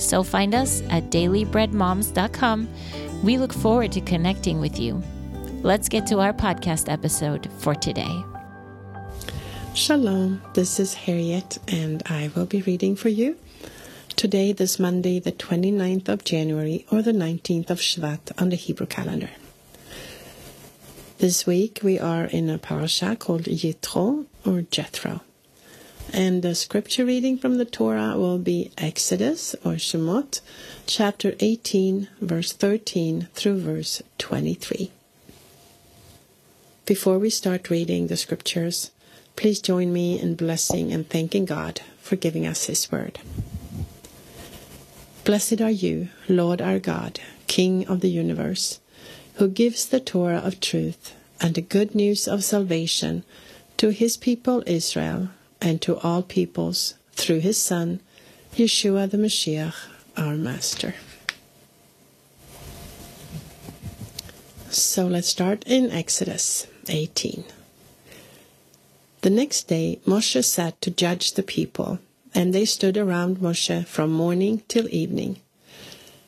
So find us at dailybreadmoms.com. We look forward to connecting with you. Let's get to our podcast episode for today. Shalom, this is Harriet, and I will be reading for you today, this Monday, the 29th of January, or the 19th of Shvat on the Hebrew calendar. This week we are in a parasha called Yitro or Jethro. And the scripture reading from the Torah will be Exodus or Shemot, chapter 18, verse 13 through verse 23. Before we start reading the scriptures, please join me in blessing and thanking God for giving us His word. Blessed are you, Lord our God, King of the universe who gives the Torah of truth and the good news of salvation to his people Israel and to all peoples through his Son, Yeshua the Mashiach, our Master. So let's start in Exodus 18. The next day Moshe sat to judge the people, and they stood around Moshe from morning till evening.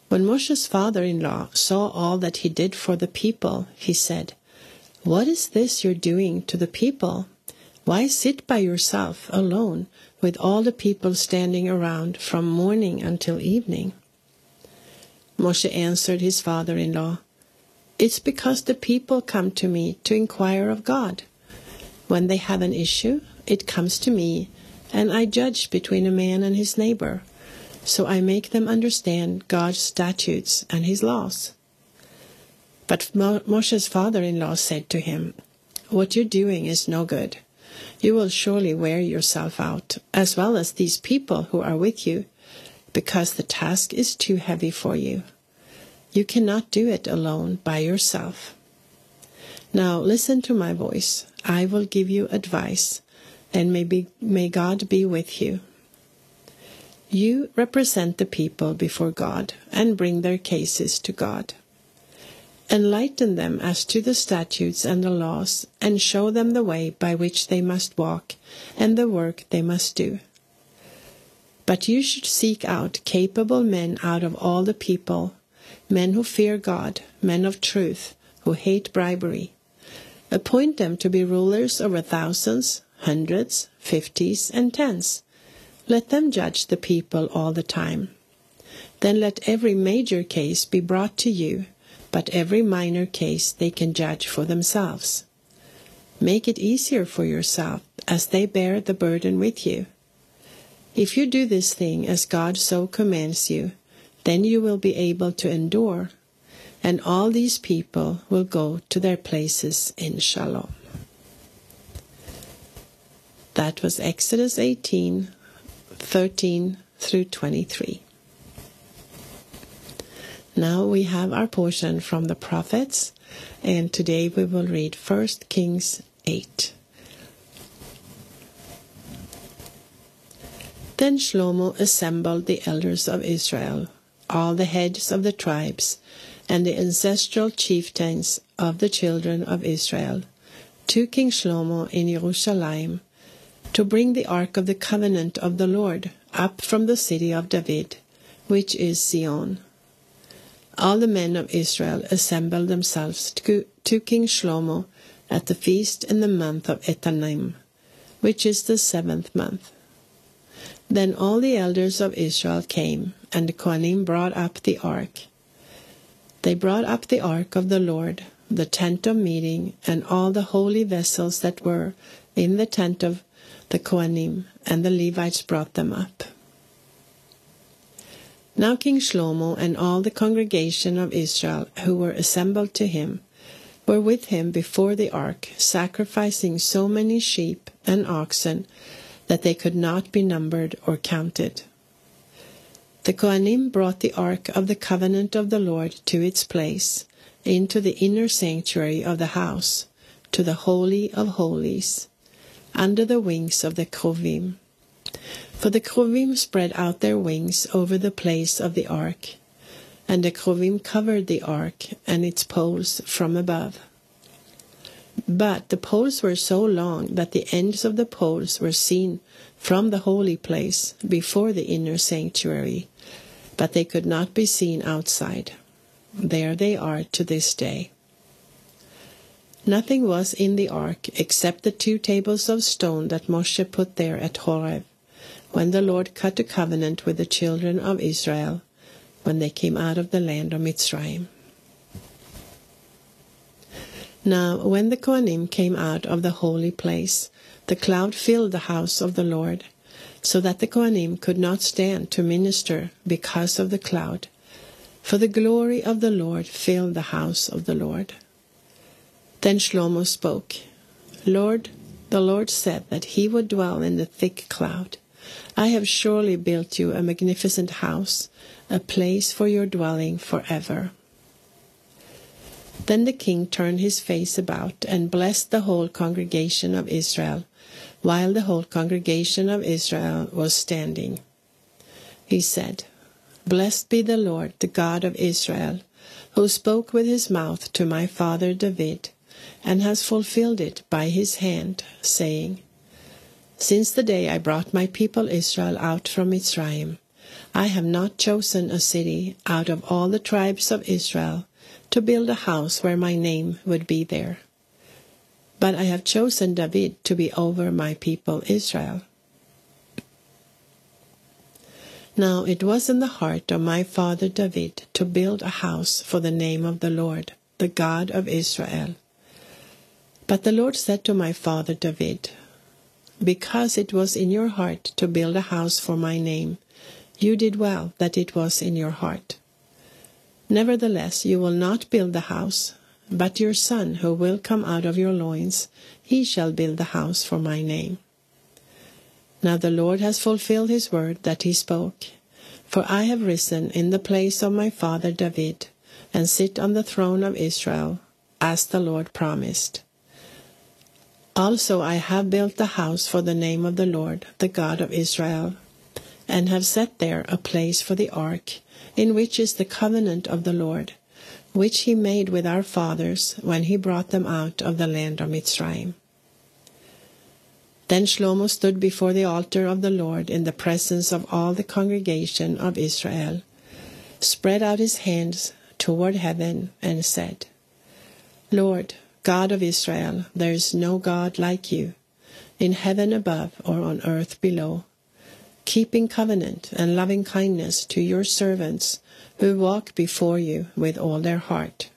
When Moshe's father in law saw all that he did for the people, he said, What is this you're doing to the people? Why sit by yourself alone with all the people standing around from morning until evening? Moshe answered his father in law, It's because the people come to me to inquire of God. When they have an issue, it comes to me, and I judge between a man and his neighbor so I make them understand God's statutes and his laws. But Moshe's father in law said to him, What you're doing is no good. You will surely wear yourself out, as well as these people who are with you, because the task is too heavy for you. You cannot do it alone by yourself. Now listen to my voice. I will give you advice, and may, be, may God be with you. You represent the people before God and bring their cases to God. Enlighten them as to the statutes and the laws, and show them the way by which they must walk and the work they must do. But you should seek out capable men out of all the people, men who fear God, men of truth, who hate bribery. Appoint them to be rulers over thousands, hundreds, fifties, and tens let them judge the people all the time. Then let every major case be brought to you, but every minor case they can judge for themselves. Make it easier for yourself as they bear the burden with you. If you do this thing as God so commands you, then you will be able to endure, and all these people will go to their places in Shalom. That was Exodus 18, 13 through 23. Now we have our portion from the prophets, and today we will read 1 Kings 8. Then Shlomo assembled the elders of Israel, all the heads of the tribes, and the ancestral chieftains of the children of Israel, to King Shlomo in Jerusalem to bring the ark of the covenant of the Lord up from the city of David, which is Zion. All the men of Israel assembled themselves to, King Shlomo at the feast in the month of Etanim, which is the seventh month. Then all the elders of Israel came, and the Kohanim brought up the ark, They brought up the ark of the Lord, the tent of meeting, and all the holy vessels that were in the tent of the Kohanim, and the Levites brought them up. Now King Shlomo and all the congregation of Israel who were assembled to him were with him before the ark, sacrificing so many sheep and oxen that they could not be numbered or counted. The Kohanim brought the ark of the covenant of the Lord to its place, into the inner sanctuary of the house, to the Holy of Holies, under the wings of the Cheruvim. For the Cheruvim spread out their wings over the place of the ark, and the Cheruvim covered the ark and its poles from above. But the poles were so long that the ends of the poles were seen from the holy place before the inner sanctuary, but they could not be seen outside. There they are to this day. Nothing was in the ark except the two tables of stone that Moshe put there at Horeb, when the Lord cut a covenant with the children of Israel when they came out of the land of Mitzrayim. Now, when the Kohanim came out of the holy place, the cloud filled the house of the Lord, so that the Kohanim could not stand to minister because of the cloud, for the glory of the Lord filled the house of the Lord. Then Shlomo spoke, Lord, the Lord said that he would dwell in the thick cloud. I have surely built you a magnificent house, a place for your dwelling forever. Then the king turned his face about and blessed the whole congregation of Israel, while the whole congregation of Israel was standing. He said, Blessed be the Lord, the God of Israel, who spoke with his mouth to my father David, and has fulfilled it by his hand, saying, Since the day I brought my people Israel out from Mitzrayim, I have not chosen a city out of all the tribes of Israel to build a house where my name would be there. But I have chosen David to be over my people Israel. Now it was in the heart of my father David to build a house for the name of the Lord, the God of Israel. But the Lord said to my father David, Because it was in your heart to build a house for my name, you did well that it was in your heart. Nevertheless, you will not build the house, but your son, who will come out of your loins, he shall build the house for my name. Now the Lord has fulfilled his word that he spoke. For I have risen in the place of my father David, and sit on the throne of Israel, as the Lord promised. Also I have built the house for the name of the Lord, the God of Israel, and have set there a place for the ark, in which is the covenant of the Lord, which he made with our fathers when he brought them out of the land of Mitzrayim. Then Shlomo stood before the altar of the Lord in the presence of all the congregation of Israel, spread out his hands toward heaven, and said, Lord, God of Israel, there is no God like you, in heaven above or on earth below keeping covenant and loving kindness to your servants who walk before you with all their heart.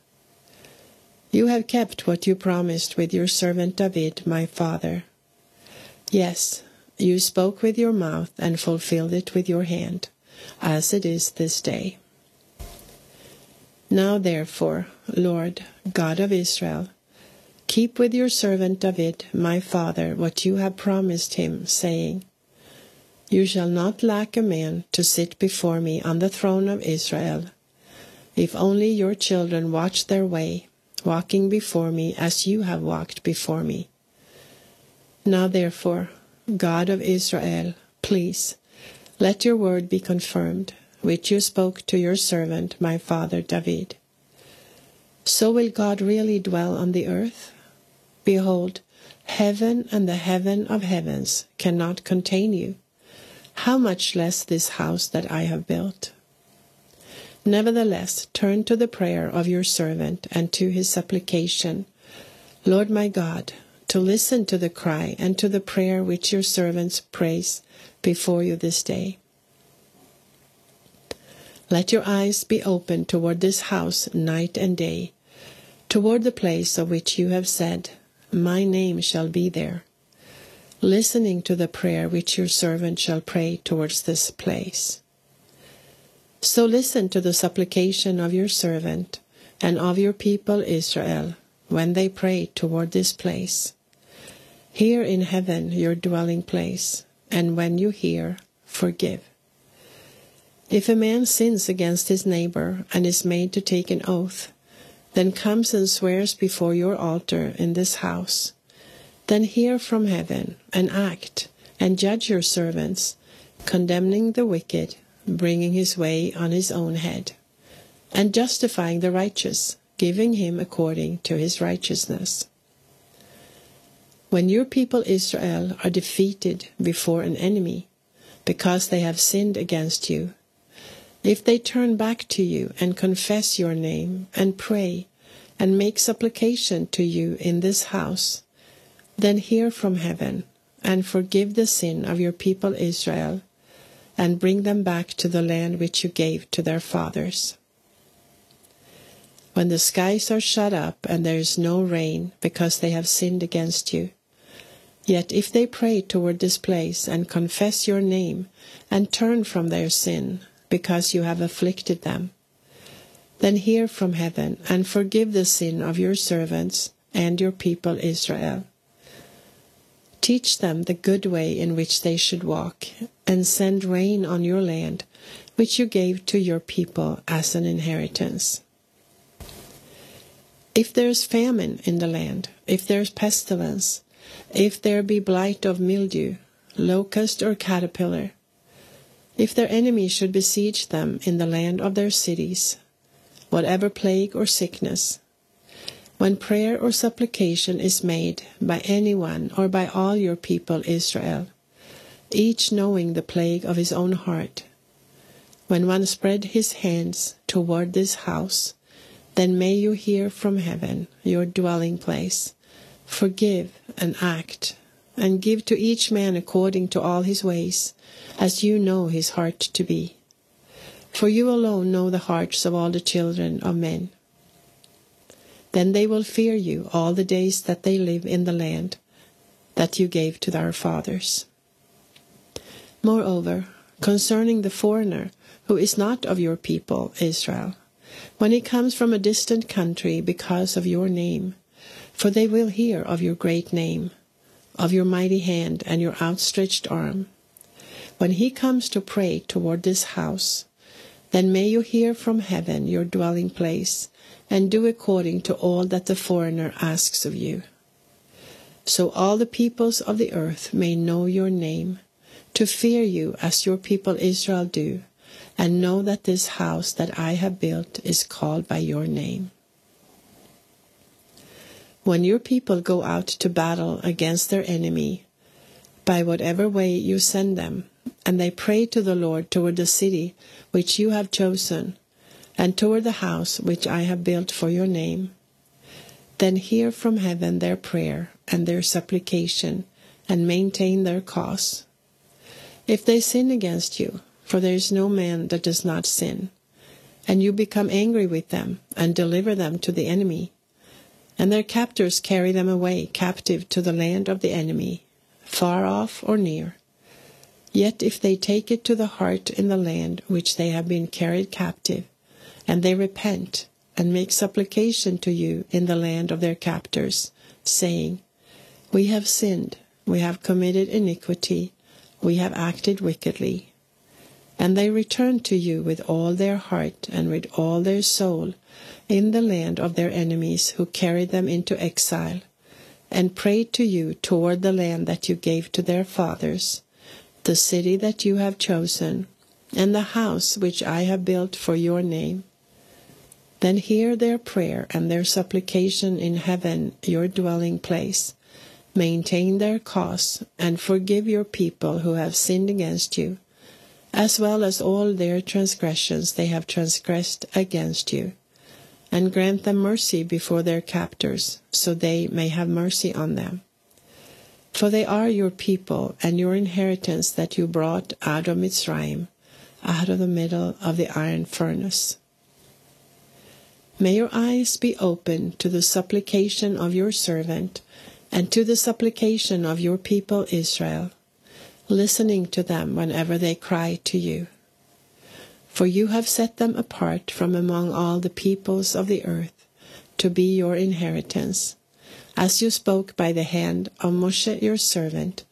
You have kept what you promised with your servant David, my father. Yes, you spoke with your mouth and fulfilled it with your hand, as it is this day. Now, therefore, Lord, God of Israel, keep with your servant David, my father, what you have promised him, saying, you shall not lack a man to sit before me on the throne of Israel. If only your children watch their way, walking before me as you have walked before me. Now, therefore, God of Israel, please, let your word be confirmed, which you spoke to your servant, my father David. So will God really dwell on the earth? Behold, heaven and the heaven of heavens cannot contain you how much less this house that I have built? Nevertheless, turn to the prayer of your servant and to his supplication, Lord my God, to listen to the cry and to the prayer which your servants praise before you this day. Let your eyes be open toward this house night and day, toward the place of which you have said, My name shall be there, listening to the prayer which your servant shall pray towards this place. So listen to the supplication of your servant and of your people Israel when they pray toward this place. Hear in heaven your dwelling place, and when you hear, forgive. If a man sins against his neighbor and is made to take an oath, then comes and swears before your altar in this house, then hear from heaven and act and judge your servants, condemning the wicked, bringing his way on his own head, and justifying the righteous, giving him according to his righteousness. When your people Israel are defeated before an enemy, because they have sinned against you, if they turn back to you and confess your name and pray and make supplication to you in this house, then hear from heaven and forgive the sin of your people Israel and bring them back to the land which you gave to their fathers. When the skies are shut up and there is no rain because they have sinned against you, Yet if they pray toward this place and confess your name and turn from their sin, because you have afflicted them. Then hear from heaven and forgive the sin of your servants and your people Israel. Teach them the good way in which they should walk, and send rain on your land, which you gave to your people as an inheritance. If there is famine in the land, if there is pestilence, if there be blight of mildew, locust or caterpillar, if their enemies should besiege them in the land of their cities, whatever plague or sickness, when prayer or supplication is made by anyone or by all your people Israel, each knowing the plague of his own heart, when one spread his hands toward this house, then may you hear from heaven, your dwelling place, forgive and act, and give to each man according to all his ways, as you know his heart to be. For you alone know the hearts of all the children of men. Then they will fear you all the days that they live in the land that you gave to our fathers. Moreover, concerning the foreigner who is not of your people, Israel, when he comes from a distant country because of your name, for they will hear of your great name, of your mighty hand and your outstretched arm, when he comes to pray toward this house, then may you hear from heaven your dwelling place, and do according to all that the foreigner asks of you. So all the peoples of the earth may know your name, to fear you as your people Israel do, and know that this house that I have built is called by your name. When your people go out to battle against their enemy, by whatever way you send them, and they pray to the Lord toward the city which you have chosen, and toward the house which I have built for your name. Then hear from heaven their prayer and their supplication, and maintain their cause. If they sin against you, for there is no man that does not sin, and you become angry with them, and deliver them to the enemy, and their captors carry them away captive to the land of the enemy, far off or near, Yet if they take it to the heart in the land which they have been carried captive, and they repent and make supplication to you in the land of their captors, saying, We have sinned, we have committed iniquity, we have acted wickedly. And they returned to you with all their heart and with all their soul in the land of their enemies who carried them into exile, and prayed to you toward the land that you gave to their fathers the city that you have chosen, and the house which I have built for your name. Then hear their prayer and their supplication in heaven, your dwelling place. Maintain their cause, and forgive your people who have sinned against you, as well as all their transgressions they have transgressed against you. And grant them mercy before their captors, so they may have mercy on them. For they are your people and your inheritance that you brought out of Mitzrayim, out of the middle of the iron furnace. May your eyes be open to the supplication of your servant and to the supplication of your people Israel, listening to them whenever they cry to you. For you have set them apart from among all the peoples of the earth to be your inheritance, as you spoke by the hand of Moshe your servant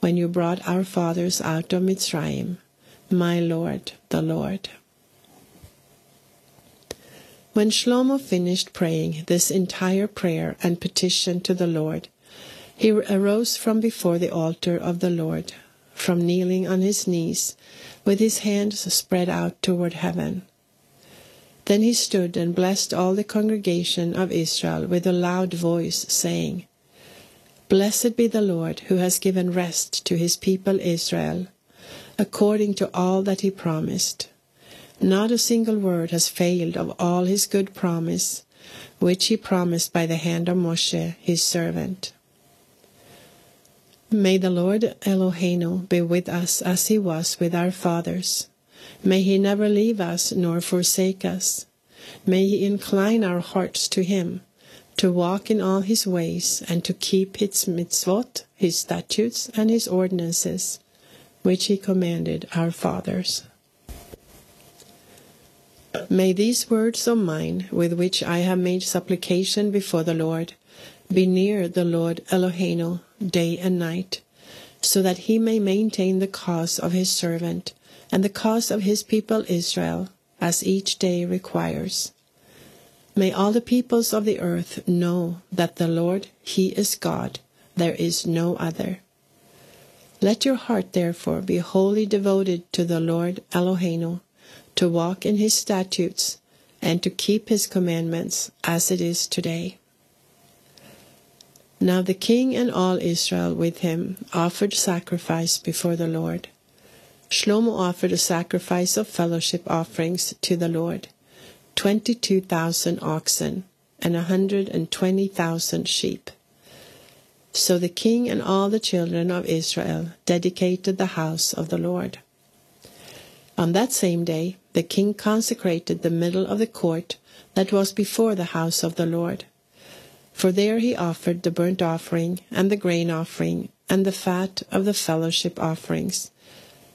when you brought our fathers out of Mitzrayim, my Lord, the Lord. When Shlomo finished praying this entire prayer and petition to the Lord, he arose from before the altar of the Lord, from kneeling on his knees, with his hands spread out toward heaven. Then he stood and blessed all the congregation of Israel with a loud voice, saying, Blessed be the Lord, who has given rest to his people Israel, according to all that he promised. Not a single word has failed of all his good promise, which he promised by the hand of Moshe, his servant. May the Lord Eloheinu be with us as he was with our fathers. May he never leave us nor forsake us. May he incline our hearts to him, to walk in all his ways, and to keep his mitzvot, his statutes, and his ordinances, which he commanded our fathers. May these words of mine, with which I have made supplication before the Lord, be near the Lord Eloheinu day and night, so that he may maintain the cause of his servant and the cause of his people Israel, as each day requires. May all the peoples of the earth know that the Lord, He is God, there is no other. Let your heart, therefore, be wholly devoted to the Lord Eloheinu, to walk in his statutes, and to keep his commandments as it is today. Now the king and all Israel with him offered sacrifice before the Lord. Shlomo offered a sacrifice of fellowship offerings to the Lord, 22,000 oxen and a 120,000 sheep. So the king and all the children of Israel dedicated the house of the Lord. On that same day, the king consecrated the middle of the court that was before the house of the Lord. For there he offered the burnt offering and the grain offering and the fat of the fellowship offerings,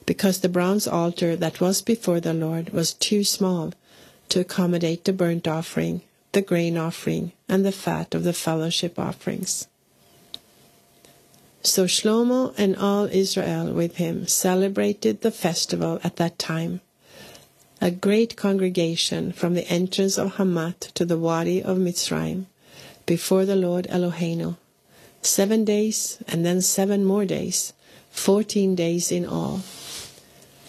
because the bronze altar that was before the Lord was too small to accommodate the burnt offering, the grain offering, and the fat of the fellowship offerings. So Shlomo and all Israel with him celebrated the festival at that time a great congregation from the entrance of Hamath to the Wadi of Mitzrayim, before the Lord Eloheinu. Seven days, and then seven more days, fourteen days in all.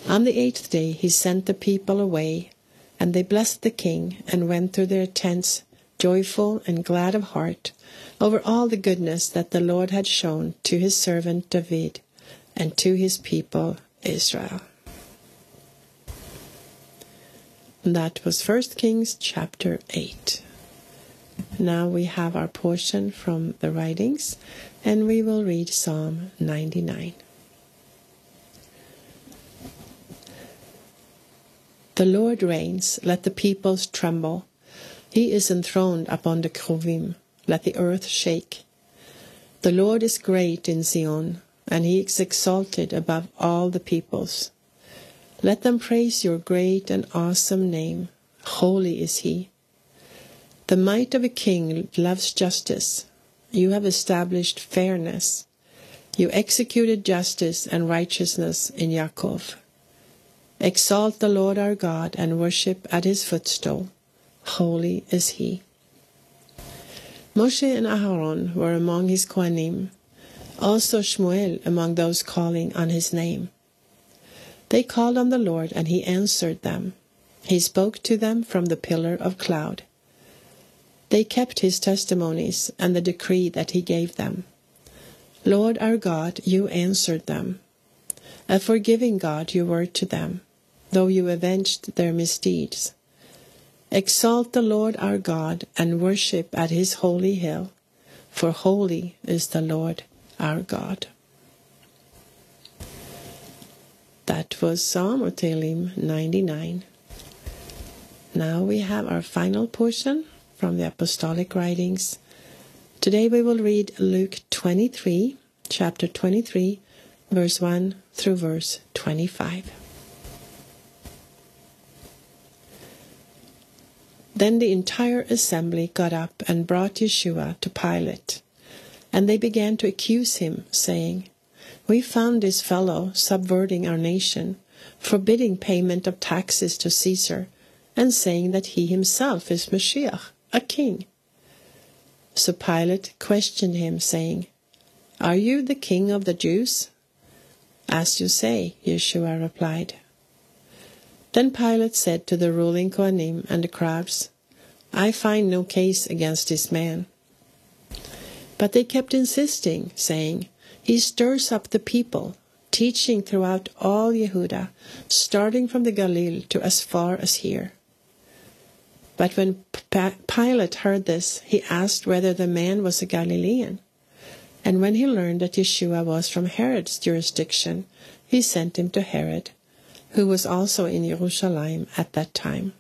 On the eighth day he sent the people away, and they blessed the king, and went to their tents, joyful and glad of heart, over all the goodness that the Lord had shown to his servant David, and to his people Israel. That was 1 Kings chapter 8. Now we have our portion from the writings, and we will read Psalm 99. The Lord reigns, let the peoples tremble. He is enthroned upon the Cheruvim, let the earth shake. The Lord is great in Zion, and he is exalted above all the peoples. Let them praise your great and awesome name. Holy is he. The might of a king loves justice. You have established fairness. You executed justice and righteousness in Yaakov. Exalt the Lord our God and worship at his footstool. Holy is he. Moshe and Aharon were among his Kohanim, also Shmuel among those calling on his name. They called on the Lord, and he answered them. He spoke to them from the pillar of cloud. They kept his testimonies and the decree that he gave them. Lord our God, you answered them. A forgiving God you were to them, though you avenged their misdeeds. Exalt the Lord our God and worship at his holy hill, for holy is the Lord our God. That was Psalm or Tehillim 99. Now we have our final portion from the Apostolic Writings. Today we will read Luke 23, chapter 23, verse 1 through verse 25. Then the entire assembly got up and brought Yeshua to Pilate. And they began to accuse him, saying, we found this fellow subverting our nation, forbidding payment of taxes to Caesar, and saying that he himself is Messiah, a king. So Pilate questioned him, saying, Are you the king of the Jews? As you say, Yeshua replied. Then Pilate said to the ruling Kohanim and the crowds, I find no case against this man. But they kept insisting, saying, he stirs up the people, teaching throughout all Yehuda, starting from the Galilee to as far as here. But when Pilate heard this, he asked whether the man was a Galilean. And when he learned that Yeshua was from Herod's jurisdiction, he sent him to Herod, who was also in Jerusalem at that time.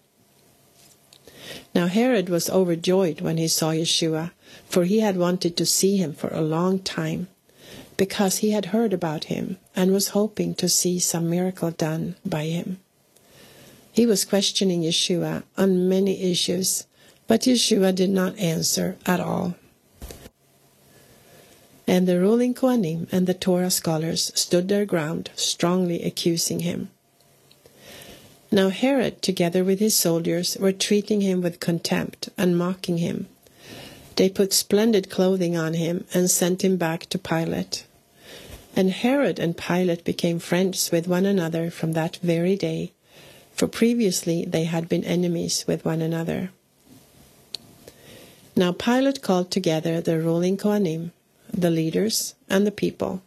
Now Herod was overjoyed when he saw Yeshua, for he had wanted to see him for a long time because he had heard about him and was hoping to see some miracle done by him. He was questioning Yeshua on many issues, but Yeshua did not answer at all. And the ruling Kohanim and the Torah scholars stood their ground, strongly accusing him. Now Herod, together with his soldiers, were treating him with contempt and mocking him. They put splendid clothing on him and sent him back to Pilate. And Herod and Pilate became friends with one another from that very day, for previously they had been enemies with one another. Now Pilate called together the ruling Kohanim, the leaders, and the people,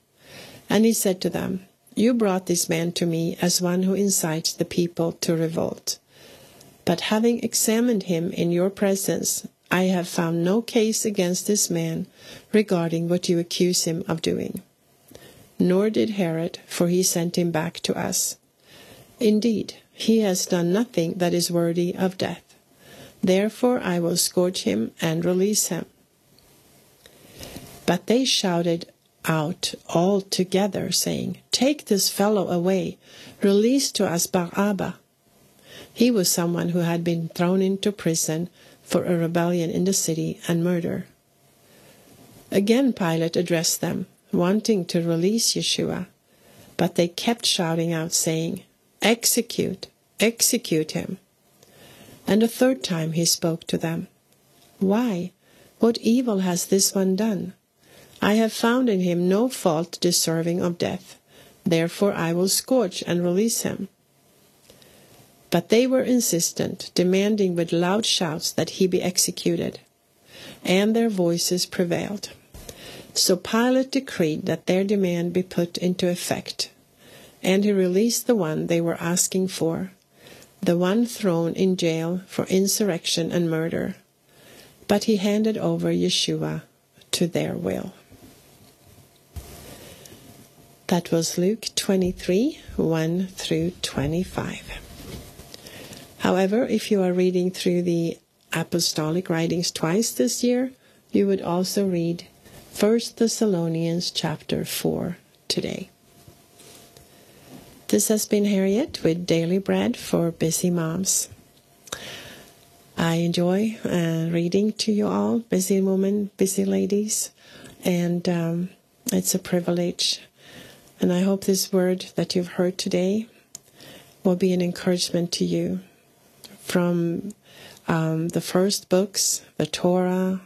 and he said to them, You brought this man to me as one who incites the people to revolt. But having examined him in your presence, I have found no case against this man regarding what you accuse him of doing nor did Herod, for he sent him back to us. Indeed, he has done nothing that is worthy of death. Therefore I will scourge him and release him. But they shouted out all together, saying, Take this fellow away, release to us Barabbas. He was someone who had been thrown into prison for a rebellion in the city and murder. Again Pilate addressed them wanting to release Yeshua, but they kept shouting out, saying, Execute, execute him. And a third time he spoke to them, Why? What evil has this one done? I have found in him no fault deserving of death. Therefore I will scourge and release him. But they were insistent, demanding with loud shouts that he be executed. And their voices prevailed. So Pilate decreed that their demand be put into effect, and he released the one they were asking for, the one thrown in jail for insurrection and murder. But he handed over Yeshua to their will. That was Luke 23 1 through 25. However, if you are reading through the apostolic writings twice this year, you would also read 1 Thessalonians chapter 4 today. This has been Harriet with Daily Bread for Busy Moms. I enjoy uh, reading to you all, busy women, busy ladies, and um, it's a privilege. And I hope this word that you've heard today will be an encouragement to you from um, the first books, the Torah,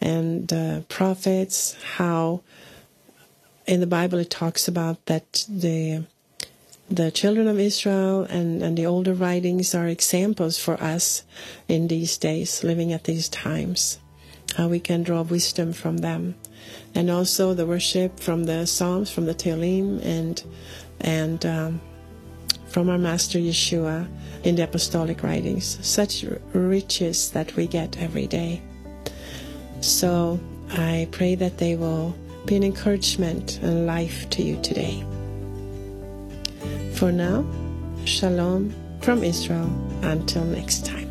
and the prophets, how in the Bible it talks about that the the children of Israel and, and the older writings are examples for us in these days, living at these times, how we can draw wisdom from them. And also the worship from the Psalms, from the Tehillim, and, and um, from our Master Yeshua in the apostolic writings. Such riches that we get every day. So I pray that they will be an encouragement and life to you today. For now, Shalom from Israel. Until next time.